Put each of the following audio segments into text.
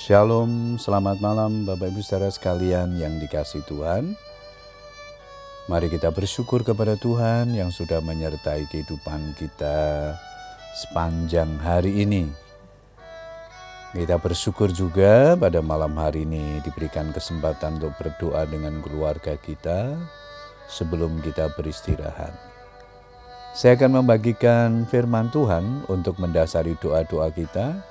Shalom, selamat malam Bapak Ibu saudara sekalian yang dikasih Tuhan. Mari kita bersyukur kepada Tuhan yang sudah menyertai kehidupan kita sepanjang hari ini. Kita bersyukur juga pada malam hari ini diberikan kesempatan untuk berdoa dengan keluarga kita sebelum kita beristirahat. Saya akan membagikan firman Tuhan untuk mendasari doa-doa kita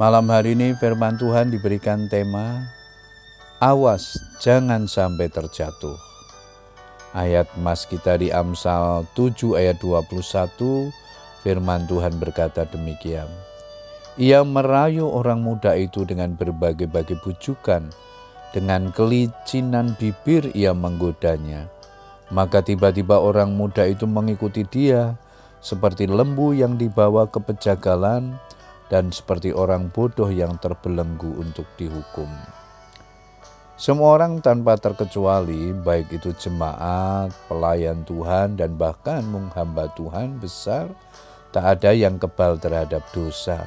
Malam hari ini firman Tuhan diberikan tema Awas jangan sampai terjatuh. Ayat mas kita di Amsal 7 ayat 21 firman Tuhan berkata demikian. Ia merayu orang muda itu dengan berbagai-bagai bujukan, dengan kelicinan bibir ia menggodanya. Maka tiba-tiba orang muda itu mengikuti dia, seperti lembu yang dibawa ke pejagalan, dan seperti orang bodoh yang terbelenggu untuk dihukum. Semua orang tanpa terkecuali, baik itu jemaat, pelayan Tuhan, dan bahkan menghamba Tuhan besar, tak ada yang kebal terhadap dosa.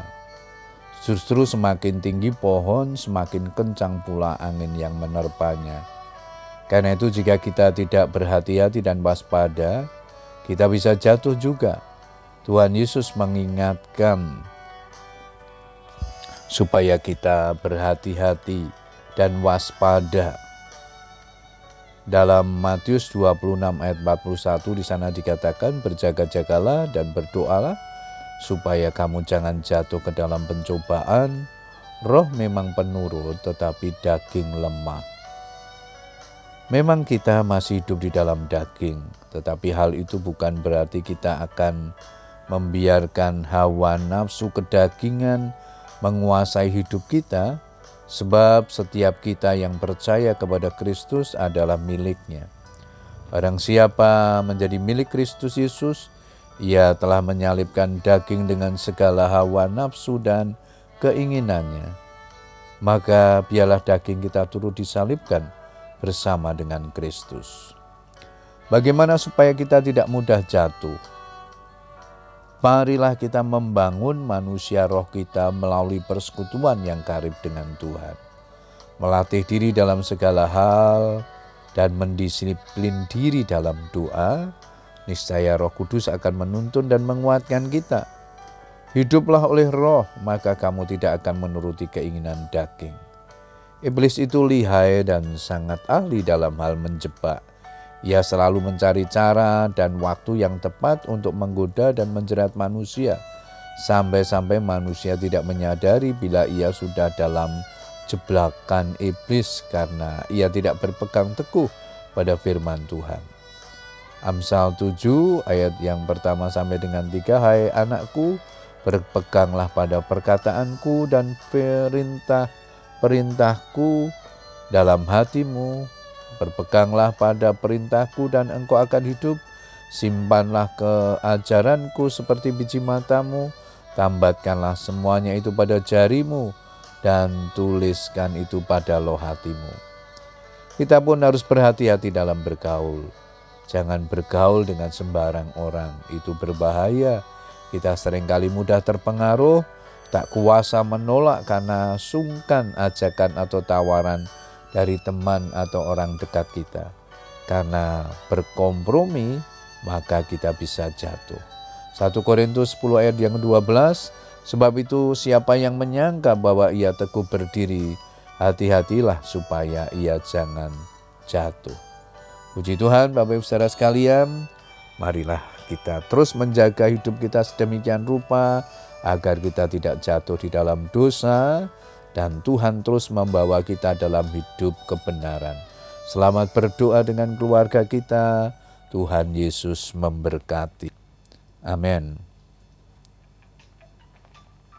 Justru semakin tinggi pohon, semakin kencang pula angin yang menerpanya. Karena itu jika kita tidak berhati-hati dan waspada, kita bisa jatuh juga. Tuhan Yesus mengingatkan supaya kita berhati-hati dan waspada. Dalam Matius 26 ayat 41 di sana dikatakan berjaga-jagalah dan berdoalah supaya kamu jangan jatuh ke dalam pencobaan. Roh memang penurut tetapi daging lemah. Memang kita masih hidup di dalam daging, tetapi hal itu bukan berarti kita akan membiarkan hawa nafsu kedagingan menguasai hidup kita, sebab setiap kita yang percaya kepada Kristus adalah miliknya. Barang siapa menjadi milik Kristus Yesus, ia telah menyalibkan daging dengan segala hawa nafsu dan keinginannya. Maka biarlah daging kita turut disalibkan bersama dengan Kristus. Bagaimana supaya kita tidak mudah jatuh? Marilah kita membangun manusia roh kita melalui persekutuan yang karib dengan Tuhan. Melatih diri dalam segala hal dan mendisiplin diri dalam doa, niscaya roh kudus akan menuntun dan menguatkan kita. Hiduplah oleh roh, maka kamu tidak akan menuruti keinginan daging. Iblis itu lihai dan sangat ahli dalam hal menjebak ia selalu mencari cara dan waktu yang tepat untuk menggoda dan menjerat manusia, sampai-sampai manusia tidak menyadari bila ia sudah dalam jebakan iblis karena ia tidak berpegang teguh pada firman Tuhan. Amsal 7 ayat yang pertama sampai dengan tiga Hai anakku, berpeganglah pada perkataanku dan perintah perintahku dalam hatimu Berpeganglah pada perintahku dan engkau akan hidup. Simpanlah keajaranku seperti biji matamu. Tambatkanlah semuanya itu pada jarimu dan tuliskan itu pada loh hatimu. Kita pun harus berhati-hati dalam bergaul. Jangan bergaul dengan sembarang orang, itu berbahaya. Kita sering kali mudah terpengaruh, tak kuasa menolak karena sungkan ajakan atau tawaran dari teman atau orang dekat kita. Karena berkompromi, maka kita bisa jatuh. 1 Korintus 10 ayat yang 12, sebab itu siapa yang menyangka bahwa ia teguh berdiri, hati-hatilah supaya ia jangan jatuh. Puji Tuhan Bapak Ibu Saudara sekalian, marilah kita terus menjaga hidup kita sedemikian rupa agar kita tidak jatuh di dalam dosa, dan Tuhan terus membawa kita dalam hidup kebenaran. Selamat berdoa dengan keluarga kita. Tuhan Yesus memberkati. Amin.